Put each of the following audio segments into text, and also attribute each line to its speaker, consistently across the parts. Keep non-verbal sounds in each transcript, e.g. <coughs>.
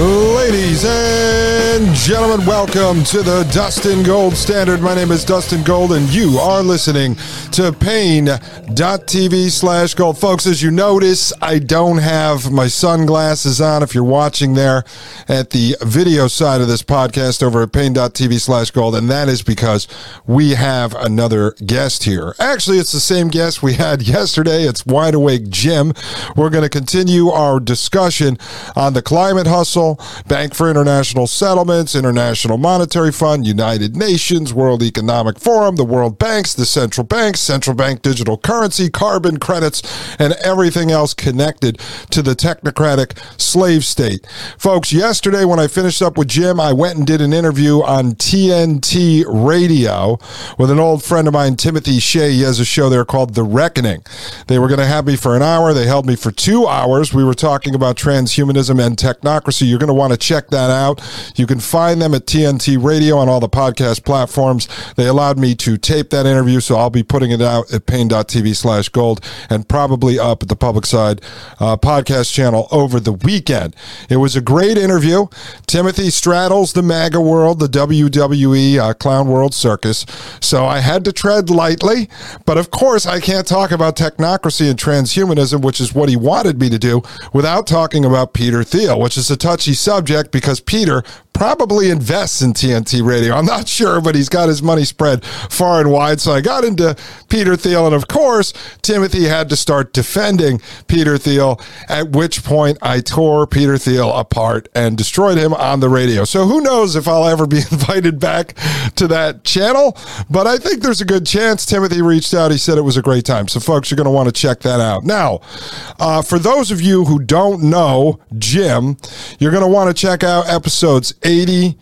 Speaker 1: Ladies and gentlemen, welcome to the Dustin Gold Standard. My name is Dustin Gold, and you are listening to Paine.tv slash gold. Folks, as you notice, I don't have my sunglasses on. If you're watching there at the video side of this podcast over at Paine.tv slash gold, and that is because we have another guest here. Actually, it's the same guest we had <laughs> yesterday. It's Wide Awake Jim. We're going to continue our discussion on the climate hustle, Bank for International Settlements, International Monetary Fund, United Nations, World Economic Forum, the World Banks, the central banks, central bank digital currency, carbon credits, and everything else connected to the technocratic slave state. Folks, yesterday when I finished up with Jim, I went and did an interview on TNT Radio with an old friend of mine, Timothy Shea. He has a show there called The Reckoning. They were going to have me for an hour. They held me for two hours. We were talking about transhumanism and technocracy. You're going to want to check that out. You can find them at TNT Radio on all the podcast platforms. They allowed me to tape that interview, so I'll be putting it out at paine.tv slash gold and probably up at the public side uh, podcast channel over the weekend. It was a great interview. Timothy straddles the MAGA world, the WWE uh, Clown World Circus. So I had to tread lightly, but of course I can't talk about technocracy and transhumanism, which is what he wanted me to do, without talking about Peter Thiel, which is a touchy subject because Peter probably invests in TNT Radio. I'm not sure, but he's got his money spread far and wide. So I got into Peter Thiel. And of course, Timothy had to start defending Peter Thiel, at which point I tore Peter Thiel apart and destroyed him on the radio. So who knows if I'll ever be <laughs> invited back to that channel, but I think there's a good chance. Timothy reached out. He said it was a great time. So, folks, you're going to want to check that out. Now, uh, for those of you who don't know Jim, you're going to want to check out episodes 80,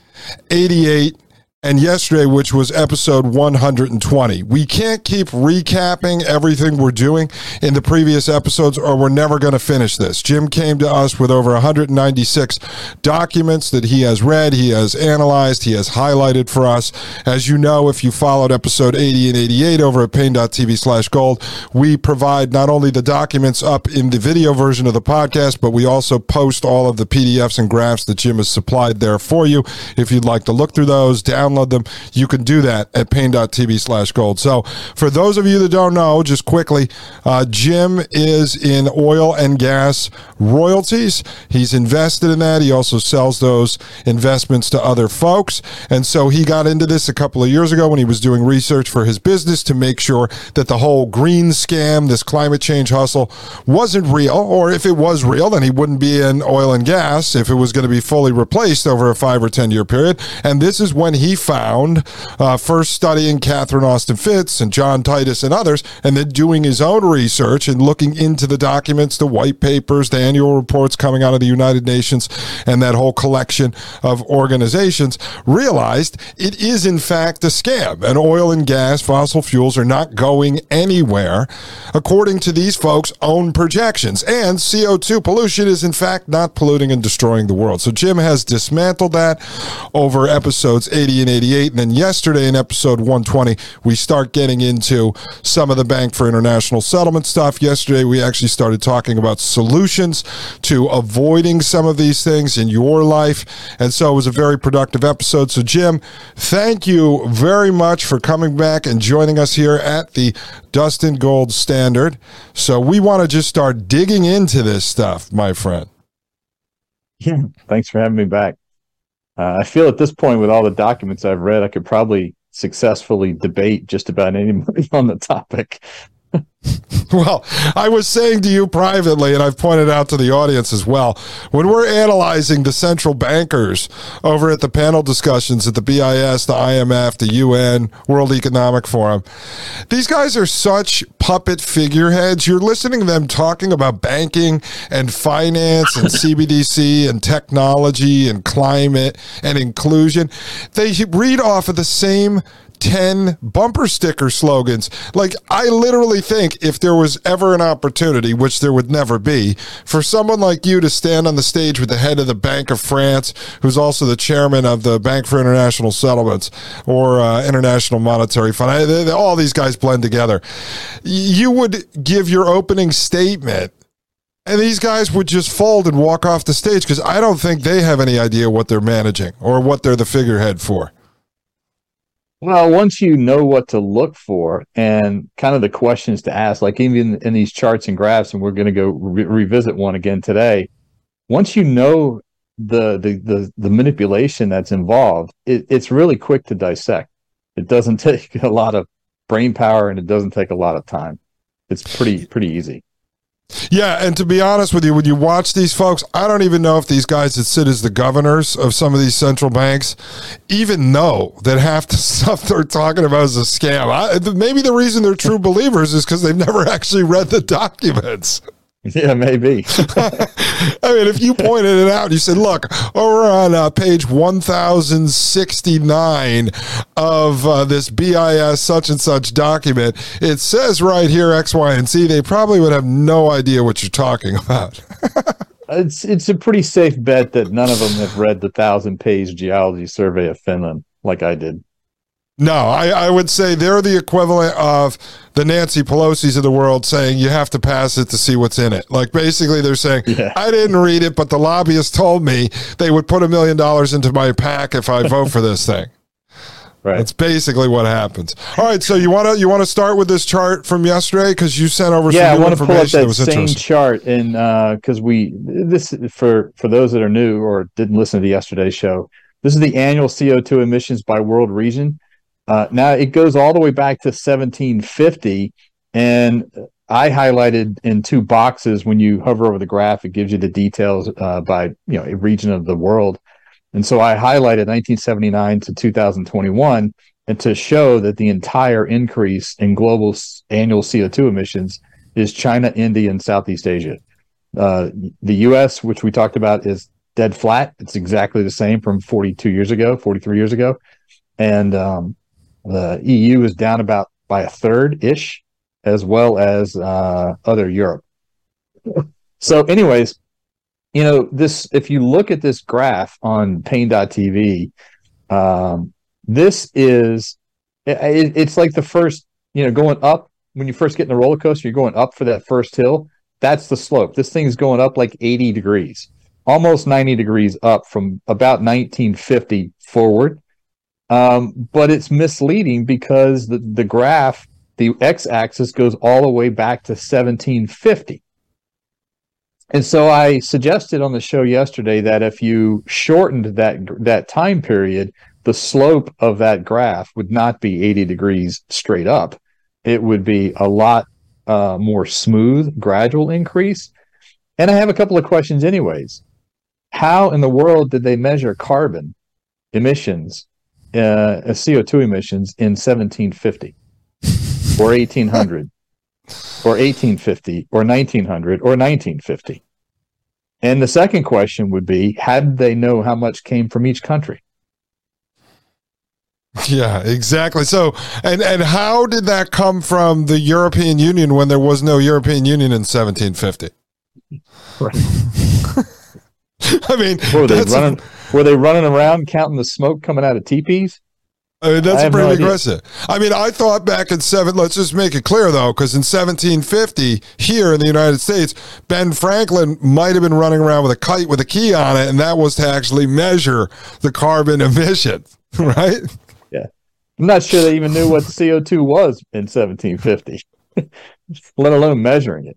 Speaker 1: 88, and yesterday, which was episode 120. We can't keep recapping everything we're doing in the previous episodes, or we're never going to finish this. Jim came to us with over 196 documents that he has read, he has analyzed, he has highlighted for us. As you know, if you followed episode 80 and 88 over at paine.tv slash gold, we provide not only the documents up in the video version of the podcast, but we also post all of the PDFs and graphs that Jim has supplied there for you. If you'd like to look through those, down download them, you can do that at paine.tv slash gold. So for those of you that don't know, just quickly, uh, Jim is in oil and gas royalties. He's invested in that. He also sells those investments to other folks. And so he got into this a couple of years ago when he was doing research for his business to make sure that the whole green scam, this climate change hustle, wasn't real. Or if it was real, then he wouldn't be in oil and gas if it was going to be fully replaced over a five or 10 year period. And this is when he found, uh, first studying Catherine Austin Fitts and John Titus and others, and then doing his own research and looking into the documents, the white papers, the annual reports coming out of the United Nations, and that whole collection of organizations, realized it is in fact a scam. And oil and gas, fossil fuels are not going anywhere, according to these folks' own projections. And CO2 pollution is in fact not polluting and destroying the world. So Jim has dismantled that over episodes 80 and 1988. And then yesterday in episode 120, we start getting into some of the Bank for International Settlement stuff. Yesterday, we actually started talking about solutions to avoiding some of these things in your life. And so it was a very productive episode. So, Jim, thank you very much for coming back and joining us here at the Dustin Gold Standard. So, we want to just start digging into this stuff, my friend.
Speaker 2: Yeah, <laughs> thanks for having me back. Uh, I feel at this point, with all the documents I've read, I could probably successfully debate just about anybody <laughs> on the topic. <laughs>
Speaker 1: well, I was saying to you privately, and I've pointed out to the audience as well, when we're analyzing the central bankers over at the panel discussions at the BIS, the IMF, the UN, World Economic Forum, these guys are such puppet figureheads. You're listening to them talking about banking and finance and <laughs> CBDC and technology and climate and inclusion. They read off of the same 10 bumper sticker slogans. Like, I literally think if there was ever an opportunity, which there would never be, for someone like you to stand on the stage with the head of the Bank of France, who's also the chairman of the Bank for International Settlements or uh, International Monetary Fund, I, they, all these guys blend together. You would give your opening statement and these guys would just fold and walk off the stage because I don't think they have any idea what they're managing or what they're the figurehead for.
Speaker 2: Well, once you know what to look for and kind of the questions to ask, like even in these charts and graphs, and we're going to go re- revisit one again today. Once you know the the the, the manipulation that's involved, it, it's really quick to dissect. It doesn't <laughs> take a lot of brain power, and it doesn't take a lot of time. It's pretty pretty easy.
Speaker 1: Yeah, and to be honest with you, when you watch these folks, I don't even know if these guys that sit as the governors of some of these central banks even know that half the <laughs> stuff they're talking about is a scam. I, maybe the reason they're true believers is because they've never <laughs> actually read the documents. <laughs>
Speaker 2: Yeah, maybe. <laughs>
Speaker 1: I mean, if you pointed it out, you said, look, over on uh, page 1069 of uh, this BIS such and such document, it says right here X, Y, and Z, they probably would have no idea what you're talking about. <laughs>
Speaker 2: it's, it's a pretty safe bet that none of them have read the thousand page geology survey of Finland like I did.
Speaker 1: No, I, I would say they're the equivalent of the Nancy Pelosi's of the world saying you have to pass it to see what's in it. Like basically, they're saying yeah. I didn't read it, but the lobbyists told me they would put a million dollars into my PAC if I vote for this thing. Right. That's basically what happens. All right, so you want to you want to start with this chart from yesterday because you sent over
Speaker 2: yeah,
Speaker 1: some
Speaker 2: I want to pull up that, that same chart and because uh, we this for for those that are new or didn't listen to yesterday's show, this is the annual CO two emissions by world region. Uh, now it goes all the way back to 1750, and I highlighted in two boxes when you hover over the graph, it gives you the details uh, by you know a region of the world, and so I highlighted 1979 to 2021, and to show that the entire increase in global annual CO2 emissions is China, India, and Southeast Asia. Uh, the U.S., which we talked about, is dead flat. It's exactly the same from 42 years ago, 43 years ago, and um, the EU is down about by a third ish, as well as uh, other Europe. <laughs> So, anyways, you know this. If you look at this graph on Paine.tv, um, this is it, it's like the first. You know, going up when you first get in the roller coaster, you're going up for that first hill. That's the slope. This thing's going up like 80 degrees, almost 90 degrees up from about 1950 forward um, but it's misleading because the, the graph, the x axis goes all the way back to 1750. And so I suggested on the show yesterday that if you shortened that that time period, the slope of that graph would not be 80 degrees straight up. It would be a lot uh, more smooth, gradual increase. And I have a couple of questions, anyways. How in the world did they measure carbon emissions uh, CO2 emissions in 1750 <laughs> or 1800 or 1850 or 1900 or 1950? And the second question would be how did they know how much came from each country?
Speaker 1: Yeah, exactly. So, and and how did that come from the European Union when there was no European Union in 1750? Right. <laughs> <laughs> I mean,
Speaker 2: were they running? A, were they running around counting the smoke coming out of teepees?
Speaker 1: I mean, that's pretty no aggressive. I mean, I thought back in seven. Let's just make it clear though, because in 1750 here in the United States, Ben Franklin might have been running around with a kite with a key on it, and that was to actually measure the carbon <laughs> emission, right?
Speaker 2: Yeah, I'm not sure they even knew what CO2 was in 1750, <laughs> let alone measuring it.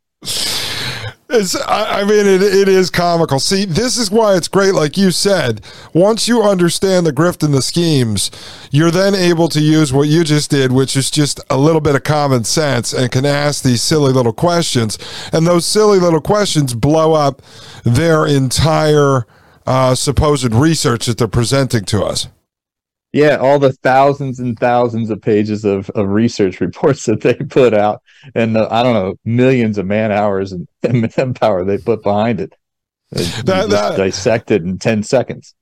Speaker 1: It's, I, mean, it, it is comical. See, this is why it's great. Like you said, once you understand the grift and the schemes, you're then able to use what you just did, which is just a little bit of common sense and can ask these silly little questions. And those silly little questions blow up their entire uh, supposed research that they're presenting to us.
Speaker 2: Yeah, all the thousands and thousands of pages of, of research reports <laughs> that they put out, and the, I don't know millions of man hours and, <laughs> and manpower they put behind it. That, that dissected in ten seconds.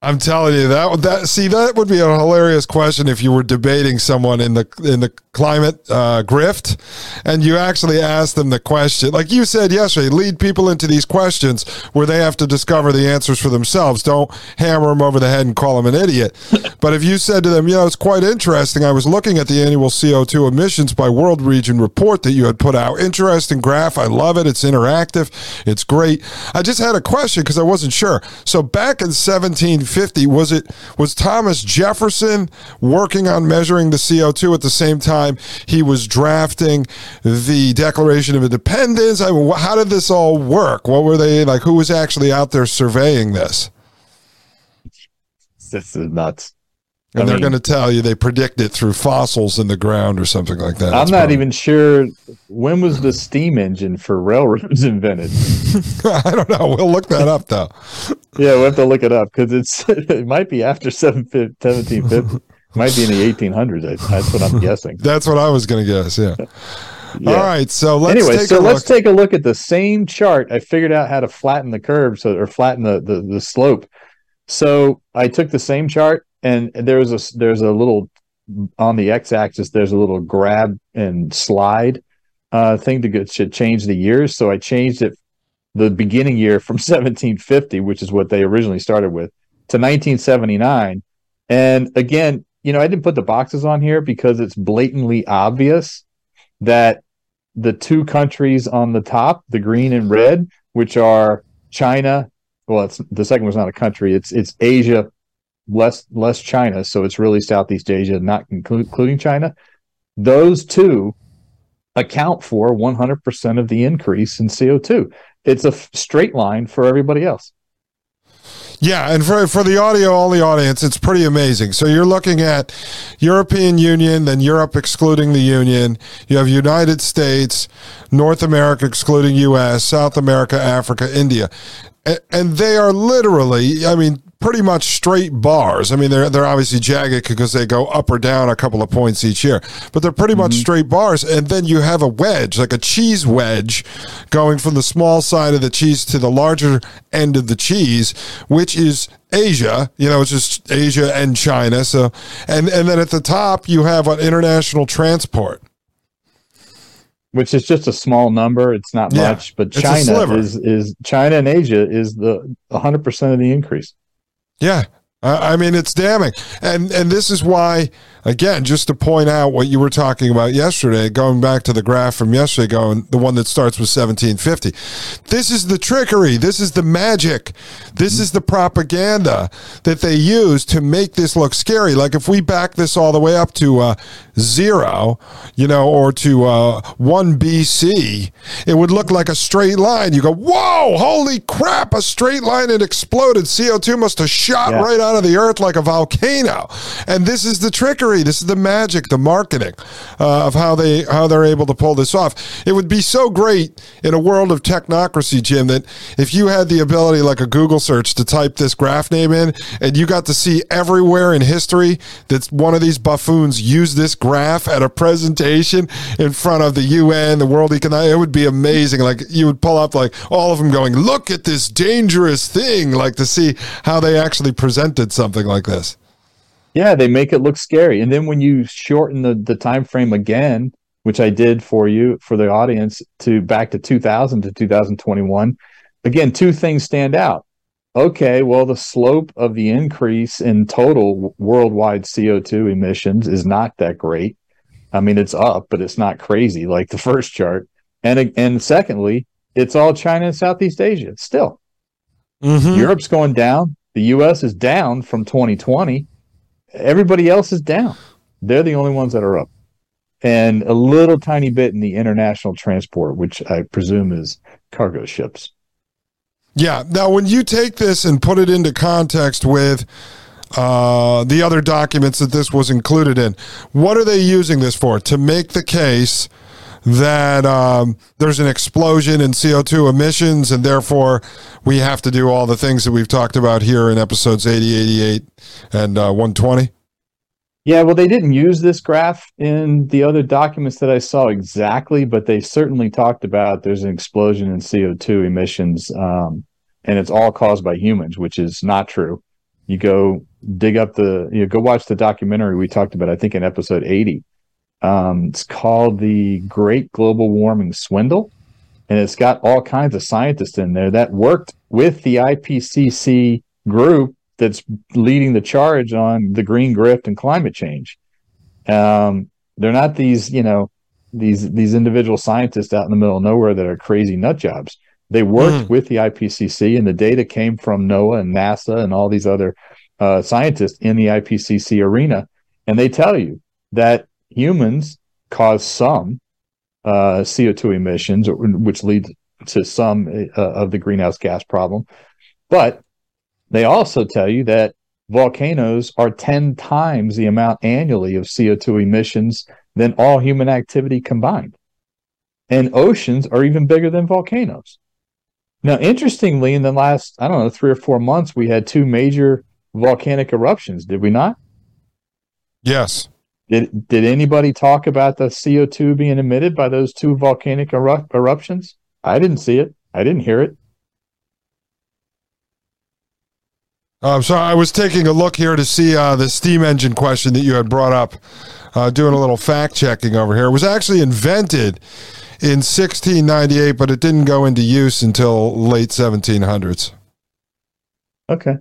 Speaker 1: I'm telling you that that see that would be a hilarious question if you were debating someone in the in the climate uh, grift, and you actually ask them the question, like you said yesterday, lead people into these questions where they have to discover the answers for themselves. Don't hammer them over the head and call them an idiot. but if you said to them, you know, it's quite interesting. I was looking at the annual CO2 emissions by world region report that you had put out. Interesting graph. I love it. It's interactive. It's great. I just had a question because I wasn't sure. So back in 17 50 was it was Thomas Jefferson working on measuring the CO2 at the same time he was drafting the Declaration of Independence? I how did this all work? What were they like who was actually out there surveying this?
Speaker 2: This is nuts
Speaker 1: and I they're going to tell you they predict it through fossils in the ground or something like that.
Speaker 2: I'm not probably... even sure when was the steam engine for railroads <laughs> invented. <laughs>
Speaker 1: I don't know. We'll look that up though.
Speaker 2: yeah, we'll have to look it up because it's <laughs> it might be after 1750. might be in the 1800s. That's what I'm guessing.
Speaker 1: That's what I was going to guess. Yeah. yeah. All right, so let's
Speaker 2: anyway. so let's take a look at the same chart. I figured out how to flatten the curve, so or flatten the, the the slope. So I took the same chart and there's a there's a little on the x-axis there's a little grab and slide uh, thing to get change the years. So i changed it the beginning year from <laughs> 1750 which is what they originally started with to 1979 and again you know i didn't put the boxes on here because it's blatantly obvious that the two countries on the top the green and red which are china well it's the second one's not a country it's it's asia less less China, so it's really Southeast Asia, not including China. Those two account for 100% of the increase in CO2. It's a f- straight line for everybody else.
Speaker 1: Yeah, and for for the audio only audience, it's pretty amazing. So you're looking at European Union, then Europe excluding the Union. You have United States, North America excluding U.S., South America, Africa, India, and, and they are literally. I mean, pretty much straight bars. I mean, they're they're obviously jagged because they go up or down a couple of points each year, but they're pretty mm-hmm. much straight bars. And then you have a wedge, like a cheese wedge, going from the small side of the cheese to the larger end of the cheese, which is Asia. You know, it's just Asia and China. So, and and then at the top you have an international transport
Speaker 2: which is just a small number. It's not yeah, much, but China is is China and Asia is the 100% of the increase.
Speaker 1: Yeah. I mean, it's damning. And, and this is why again, just to point out what you were talking about yesterday, going back to the graph from yesterday, going the one that starts with 1750. This is the trickery. This is the magic. This is the propaganda that they use to make this look scary. Like if we back this all the way up to uh, zero, you know, or to uh, 1 BC, it would look like a straight line. You go, whoa, holy crap, a straight line. It exploded. CO2 must have shot yeah. right out of the earth like a volcano. And this is the trickery this is the magic, the marketing uh, of how they how they're able to pull this off. It would be so great in a world of technocracy, Jim, that if you had the ability, like a Google search, to type this graph name in, and you got to see everywhere in history that one of these buffoons used this graph at a presentation in front of the UN, the World Economic. It would be amazing. Like you would pull up like all of them going, "Look at this dangerous thing!" Like to see how they actually something like this.
Speaker 2: Yeah, they make it look scary. And then when you shorten the, the time frame again, which I did for you for the audience to back to 2000 to 2021, again, two things stand out. okay, well, the slope of the increase in total worldwide CO2 emissions is not that great. I mean, it's up, but it's not crazy like the <laughs> first chart. And and secondly, it's all China and Southeast Asia still. Mm-hmm. Europe's going down. The U.S. is down from 2020. Everybody else is down. They're the only ones that are up, and a little tiny bit in the international transport, which I presume is cargo ships.
Speaker 1: Yeah. Now, when you take this and put it into context with uh, the other documents that this was included in, what are they using this for? To make the case that um, there's an explosion in CO2 emissions, and therefore we have to do all the things that we've talked about here in episodes 80, 88, and uh, 120?
Speaker 2: Yeah, well, they didn't use this graph in the other documents that I saw exactly, but they certainly talked about there's an explosion in CO2 emissions um, and it's all caused by humans, which is not true. You go dig up the, you know, go watch the documentary we talked about, I think in episode 80. Um, it's called The Great Global Warming Swindle. And it's got all kinds of scientists in there that worked with the IPCC group that's leading the charge on the green grift and climate change. Um, they're not these, you know, these these individual scientists out in the middle of nowhere that are crazy nut jobs. They worked mm. with the IPCC, and the data came from NOAA and NASA and all these other uh, scientists in the IPCC arena. And they tell you that humans cause some uh, CO2 emissions, which leads to some uh, of the greenhouse gas problem. But they also tell you that volcanoes are 10 times the amount annually of CO2 emissions than all human activity combined. And oceans are even bigger than volcanoes. Now, interestingly, in the last, I don't know, three or four months, we had two major volcanic eruptions, did we not?
Speaker 1: Yes.
Speaker 2: Did did anybody talk about the CO2 being emitted by those two volcanic eru- eruptions? I didn't see it. I didn't hear it.
Speaker 1: I'm sorry. I was taking a look here to see uh, the steam engine question that you had brought up. Uh, doing a little fact checking over here. It was actually invented in 1698, but it didn't go into use until late 1700s.
Speaker 2: Okay.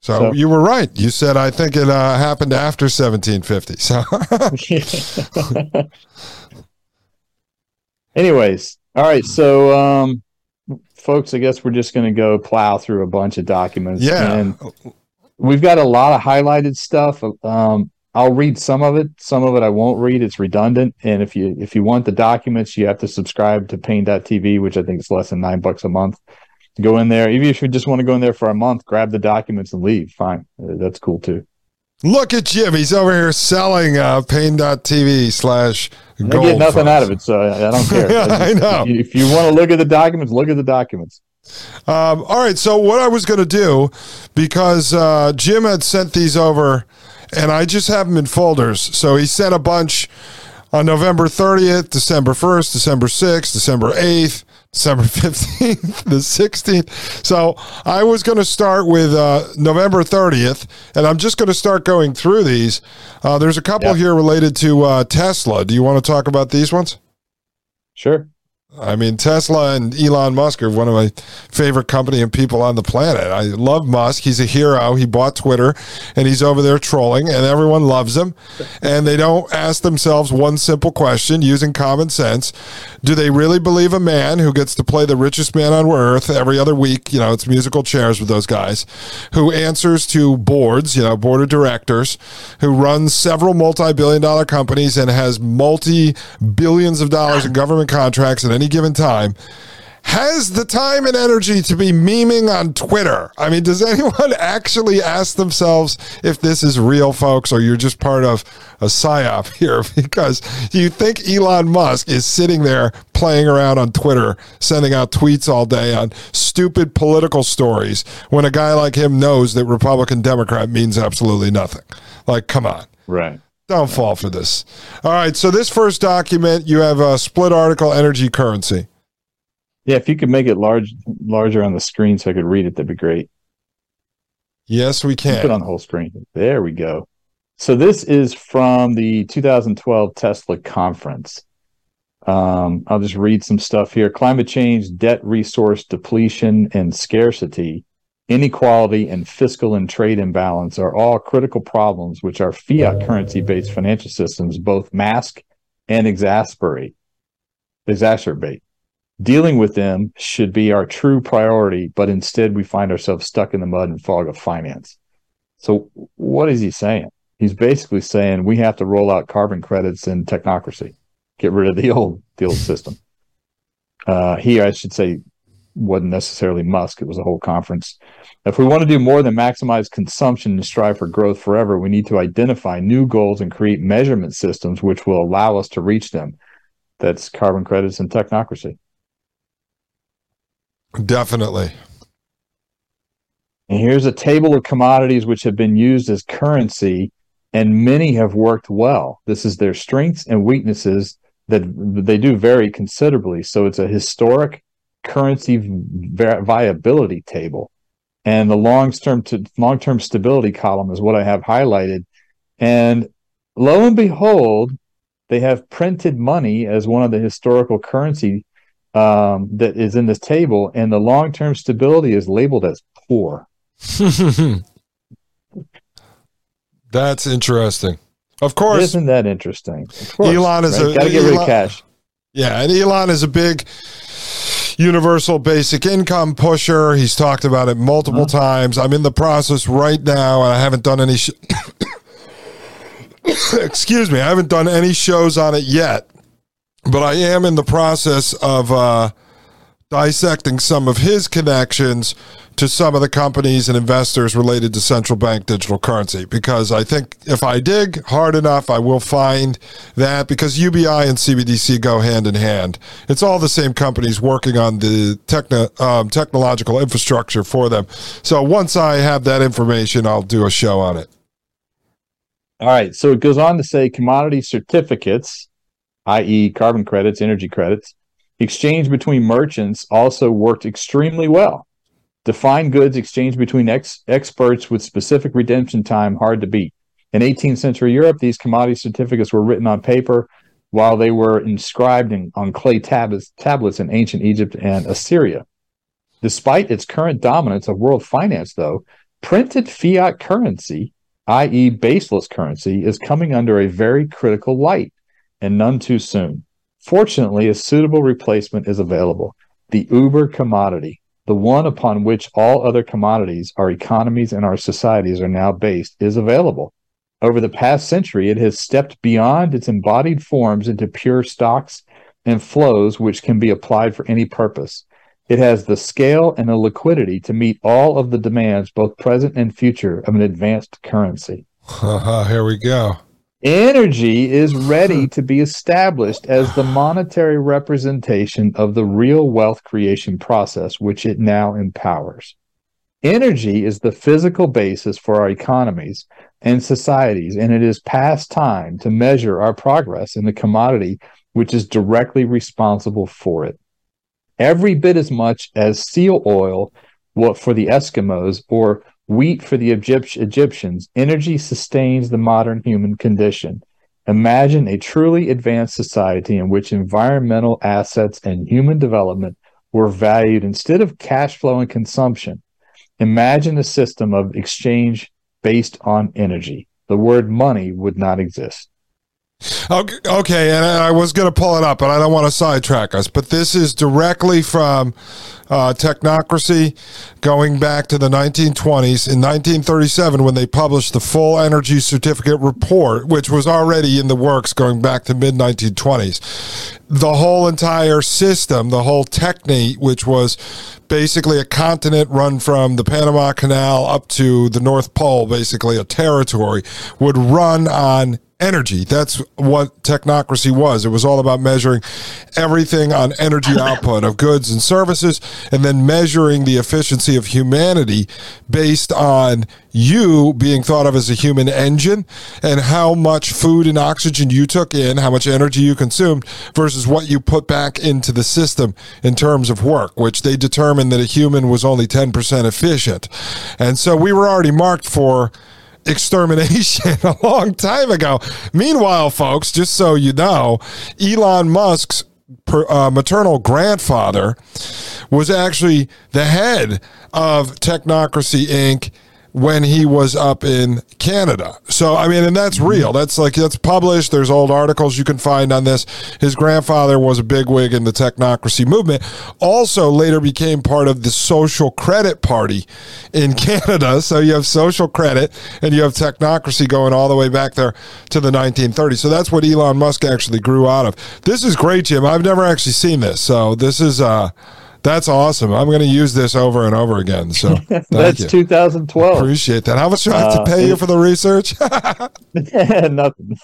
Speaker 1: So, so, you were right. You said I think it uh, happened after 1750. So <laughs>
Speaker 2: Anyways, all right. So um, folks, I guess we're just going to go plow through a bunch of documents.
Speaker 1: Yeah.
Speaker 2: And we've got a lot of highlighted stuff. Um, I'll read some of it. Some of it I won't read. It's redundant. And if you if you want the documents, you have to subscribe to Paine.tv, which I think is less than nine bucks a month. Go in there. Even if you just want to go in there for a month, grab the documents and leave. Fine. Uh, that's cool too.
Speaker 1: Look at Jim. He's over here selling uh, Paine.tv slash
Speaker 2: I get nothing out of it, so I, I don't <laughs> care.
Speaker 1: I know.
Speaker 2: If you, you want to look at the documents, look at the documents.
Speaker 1: Um, all right. So what I was going to do, because uh, Jim had sent these over and I just have them in folders. So he sent a bunch on November 30th, December 1st, December 6th, December 8th, December <laughs> 15th, the 16th. So I was going to start with uh, November 30th, and I'm just going to start going through these. Uh, there's a couple yep. here related to uh, Tesla. Do you want to talk about these ones?
Speaker 2: Sure.
Speaker 1: I mean, Tesla and Elon Musk are one of my favorite company and people on the planet. I love Musk. He's a hero. He bought Twitter and he's over there trolling and everyone loves him. And they don't ask themselves one simple question using common sense. Do they really believe a man who gets to play the richest man on earth every other week? You know, it's musical chairs with those guys who answers to boards, you know, board of directors, who runs several multi billion dollar companies and has multi billions of dollars in government contracts and any given time has the time and energy to be memeing on Twitter. I mean, does <laughs> anyone actually ask themselves if this is real, folks, or you're just part of a psyop <laughs> here? Because you think Elon Musk is sitting there playing around on Twitter, sending out tweets all day on stupid political stories when a guy like him knows that Republican Democrat means absolutely nothing. Like, come on.
Speaker 2: Right.
Speaker 1: Don't fall for this. All right. So this first document, you have a split article energy currency.
Speaker 2: Yeah, if you could make it large, larger on the screen so I could read it, that'd be great.
Speaker 1: Yes, we can.
Speaker 2: Put on the whole screen. There we go. So this is from the 2012 Tesla conference. Um, I'll just read some stuff here. Climate change, debt resource depletion, and scarcity inequality, and fiscal and trade imbalance are all critical problems which our fiat currency based financial systems both mask and exasperate. Exacerbate. Dealing with them should be our true priority, but instead we find ourselves stuck in the mud and fog of finance. So, what is he saying? He's basically saying we have to roll out carbon credits and technocracy, get rid of the old the old system. Uh, he, I should say, wasn't necessarily Musk. It was a whole conference. If we want to do more than maximize consumption and strive for growth forever, we need to identify new goals and create measurement systems which will allow us to reach them. That's carbon credits and technocracy.
Speaker 1: Definitely.
Speaker 2: And here's a table of commodities which have been used as currency, and many have worked well. This is their strengths and weaknesses that they do vary considerably. So it's a historic currency viability table. And the long term to long term stability column is what I have highlighted. And lo and behold, they have printed money as one of the historical currency um, that is in this table, and the long term stability is labeled as poor. <laughs>
Speaker 1: That's interesting. Of course,
Speaker 2: isn't that interesting?
Speaker 1: Course, Elon is right?
Speaker 2: a got to get rid of cash.
Speaker 1: Yeah, and Elon is a big universal basic income pusher. He's talked about it multiple uh-huh. times. I'm in the process right now, and I haven't done any. Sh- <coughs> Excuse me, I haven't done any shows on it yet, but I am in the process of uh, dissecting some of his connections to some of the companies and investors related to central bank digital currency because I think if I dig hard enough, I will find that because UBI and CBDC go hand in hand. It's all the same companies working on the techno, um, technological infrastructure for them. So once I have that information, I'll do a show on it.
Speaker 2: All right. So it goes on to say commodity certificates, i.e., carbon credits, energy credits, exchange between merchants also worked extremely well. Defined goods exchanged between ex- experts with specific redemption time hard to beat. In 18th century Europe, these commodity certificates were written on paper while they were inscribed in, on clay tablets, tablets in ancient Egypt and Assyria. Despite its current dominance of world finance, though, printed fiat currency, i.e., baseless currency, is coming under a very critical light, and none too soon. Fortunately, a suitable replacement is available the Uber commodity, the one upon which all other commodities, our economies, and our societies are now based, is available. Over the past century, it has stepped beyond its embodied forms into pure stocks and flows which can be applied for any purpose. It has the scale and the liquidity to meet all of the demands, both present and future, of an advanced currency.
Speaker 1: here we go.
Speaker 2: Energy is ready to be established as the monetary representation of the real wealth creation process, which it now empowers. Energy is the physical basis for our economies and societies, and it is past time to measure our progress in the commodity which is directly responsible for it. Every bit as much as seal oil for the Eskimos or wheat for the Egyptians, energy sustains the modern human condition. Imagine a truly advanced society in which environmental assets and human development were valued instead of cash flow and consumption. Imagine a system of exchange based on energy. The word money would not exist.
Speaker 1: Okay, okay, and I was going to pull it up, but I don't want to sidetrack us. But this is directly from uh, Technocracy, going back to the 1920s. In 1937, when they published the full energy certificate report, which was already in the works going back to mid 1920s, the whole entire system, the whole technate, which was basically a continent run from the Panama Canal up to the North Pole, basically a territory, would run on energy. That's what technocracy was. It was all about measuring everything on energy <laughs> output of goods and services and then measuring the efficiency of humanity based on you being thought of as a human engine and how much food and oxygen you took in, how much energy you consumed versus what you put back into the system in terms of work, which they determined that a human was only 10% efficient. And so we were already marked for extermination <laughs> a long time ago. Meanwhile, folks, just so you know, Elon Musk's per, uh, maternal grandfather was actually the head of Technocracy Inc when he was up in Canada. So, I mean, and that's mm-hmm. real. That's like, that's published. There's old articles you can find on this. His grandfather was a bigwig in the technocracy movement. Also, later became part of the Social Credit Party in <laughs> Canada. So you have social credit and you have technocracy going all the way back there to the 1930s. So that's what Elon Musk actually grew out of. This is great, Jim. I've never actually seen this. So this is, uh, that's awesome. I'm going to use this over and over again. So <laughs>
Speaker 2: that's
Speaker 1: you.
Speaker 2: 2012.
Speaker 1: Appreciate that. How much do I have to uh, pay uh, you for the research? <laughs> <laughs>
Speaker 2: nothing.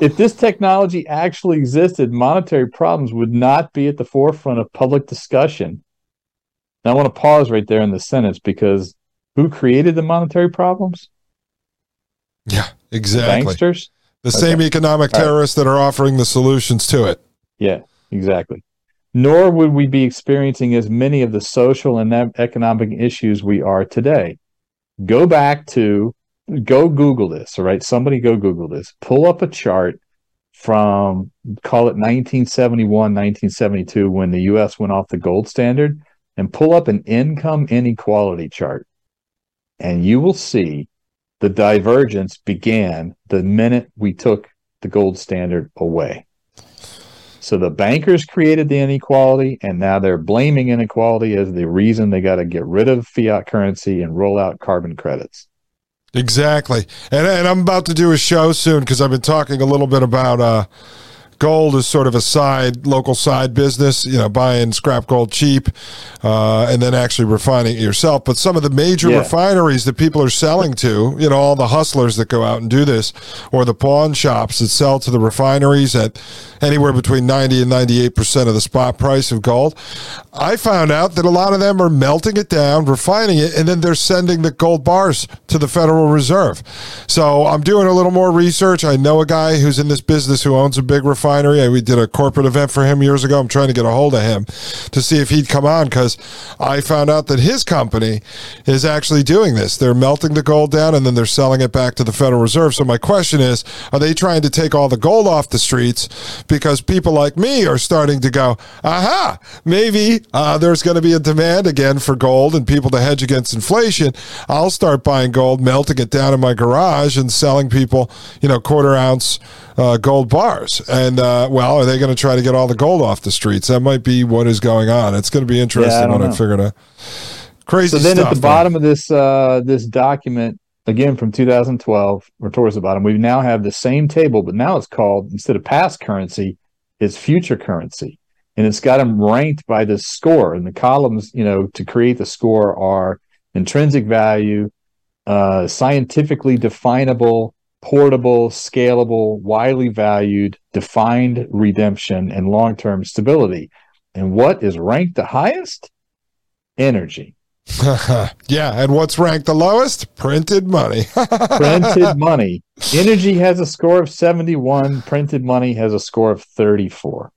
Speaker 2: if this technology actually existed, monetary problems would not be at the forefront of public discussion. Now, I want to pause right there in the sentence because who created the monetary problems?
Speaker 1: Yeah, exactly.
Speaker 2: The banksters?
Speaker 1: The okay. same economic terrorists right. that are offering the solutions to it.
Speaker 2: Yeah, exactly nor would we be experiencing as many of the social and economic issues we are today. Go back to, go Google this, all right? Somebody go Google this. Pull up a chart from, call it 1971, 1972, when the US went off the gold standard, and pull up an income inequality chart. And you will see the divergence began the minute we took the gold standard away. So the bankers created the inequality, and now they're blaming inequality as the reason they got to get rid of fiat currency and roll out carbon credits.
Speaker 1: Exactly. And, and I'm about to do a show soon because I've been talking a little bit about uh, gold is sort of a side local side business you know buying scrap gold cheap uh, and then actually refining it yourself. But some of the major yeah. refineries that people are selling to you know all the hustlers that go out and do this or the pawn shops that sell to the refineries at anywhere between 90 and 98 percent of the spot price of gold i found out that a lot of them are melting it down refining it and then they're sending the gold bars to the federal reserve. So i'm doing a little more research. I know a guy who's in this business who owns a big refinery refinery. We did a corporate event for him years ago. I'm trying to get a hold of him to see if he'd come on because I found out that his company is actually doing this. They're melting the gold down and then they're selling it back to the Federal Reserve. So my question is, are they trying to take all the gold off the streets because people like me are starting to go, aha, maybe uh, there's going to be a demand again for gold and people to hedge against inflation. I'll start buying gold, melting it down in my garage and selling people, you know, quarter ounce uh, gold bars. And uh, well, are they going to try to get all the gold off the streets? That might be what is going on. It's going to be interesting yeah, when know. I figure it out. Crazy.
Speaker 2: So then,
Speaker 1: stuff,
Speaker 2: at the bottom of this uh, this document, again from 2012, or towards the bottom, we now have the same table, but now it's called instead of past currency, it's future currency, and it's got them ranked by the score. And the columns, you know, to create the score are intrinsic value, uh, scientifically definable portable, scalable, widely valued, defined redemption, and long term stability. And what is ranked the highest? Energy. <laughs>
Speaker 1: yeah. And what's ranked the lowest? Printed money. <laughs>
Speaker 2: printed money. Energy has a score of 71, printed money has a score of 34.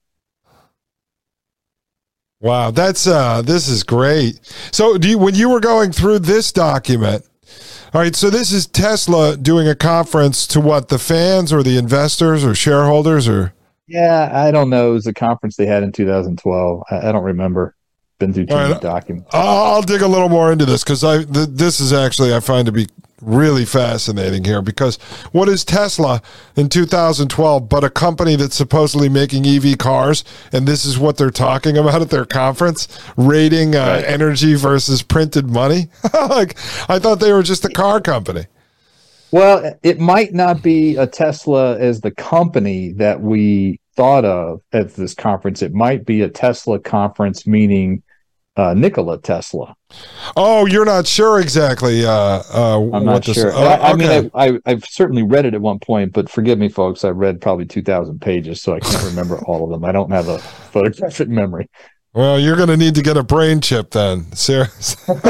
Speaker 1: Wow, that's uh this is great. So do you when you were going through this document, all right, so this is Tesla doing a conference to what the fans or the investors or shareholders or
Speaker 2: yeah, I don't know. It was a conference they had in 2012. I, I don't remember. Been through too right, many documents.
Speaker 1: I'll dig a little more into this because I th- this is actually I find to be really fascinating here because what is Tesla in 2012 but a company that's supposedly making EV cars? And this is what they're talking about at their conference rating uh, right. energy versus printed money. <laughs> like, I thought they were just a car company.
Speaker 2: Well, it might not be a Tesla as the company that we thought of at this conference. It might be a Tesla conference, meaning uh, Nikola Tesla.
Speaker 1: Oh, you're not sure exactly. Uh, uh,
Speaker 2: I'm not this, sure. Oh, I, I mean, I, I, have certainly read it at one point, but forgive me, folks. I read probably 2,000 pages, so I can't <laughs> remember all of them. I don't have a photographic memory.
Speaker 1: Well, you're going to need to get a brain chip then. Seriously. <laughs>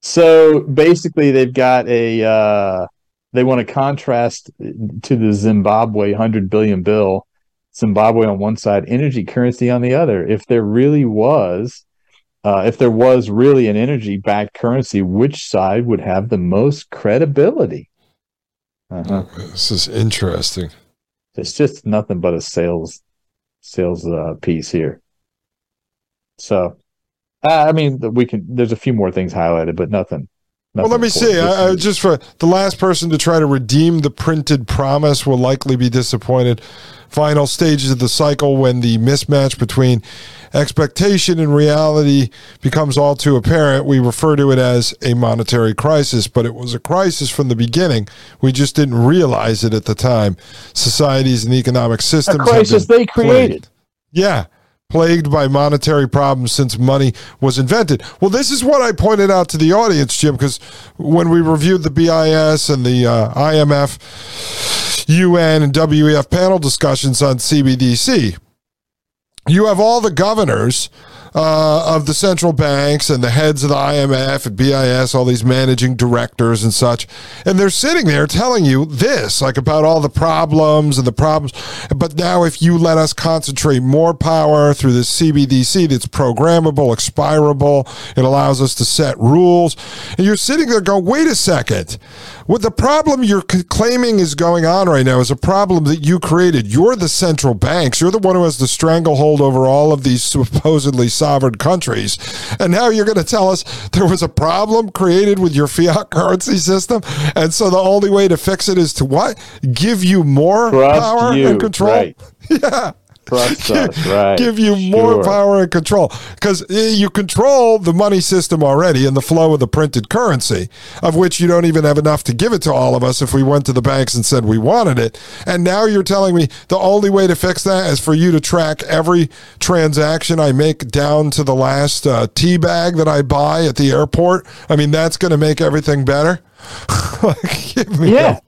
Speaker 2: so basically, they've got a. Uh, they want to contrast to the Zimbabwe 100 billion bill Zimbabwe on one side, energy currency on the other. If there really was, uh, if there was really an energy backed currency, which side would have the most credibility?
Speaker 1: Uh-huh. This is interesting.
Speaker 2: It's just nothing but a sales sales uh, piece here. So, uh, I mean, we can. There's a few more things highlighted, but nothing.
Speaker 1: Well, let me see. I, I, just for the last person to try to redeem the printed promise will likely be disappointed. Final stages of the cycle when the mismatch between expectation and reality becomes all too apparent. We refer to it as a monetary crisis, but it was a crisis from the beginning. We just didn't realize it at the time. Societies and economic systems. A
Speaker 2: crisis they created.
Speaker 1: Plagued. Yeah plagued by monetary problems since money was invented. Well, this is what I pointed out to the audience, Jim, because when we reviewed the BIS and the uh, IMF, UN, and WEF panel discussions on CBDC, you have all the governors uh, of the central banks and the heads of the IMF and BIS, all these managing directors and such. And they're sitting there telling you this, like about all the problems and the problems. But now, if you let us concentrate more power through this CBDC that's programmable, expirable, it allows us to set rules. And you're sitting there going, wait a second. What the problem you're claiming is going on right now is a problem that you created. You're the central banks. You're the one who has the stranglehold over all of these supposedly sovereign countries. And now you're going to tell us there was a problem created with your fiat <laughs> currency system. And so the only way to fix it is to what? Give you more
Speaker 2: Trust
Speaker 1: power
Speaker 2: you.
Speaker 1: and control?
Speaker 2: Right. <laughs>
Speaker 1: Yeah
Speaker 2: trust us, <laughs> right?
Speaker 1: Give you more sure. power and control because you control the money system already and the flow of the printed currency, of which you don't even have enough to give it to all of us if we went to the banks and said we wanted it. And now you're telling me the only way to fix that is for you to track every transaction I make down to the last uh, tea bag that I buy at the airport. I mean, that's going to make everything better. <laughs>
Speaker 2: yeah.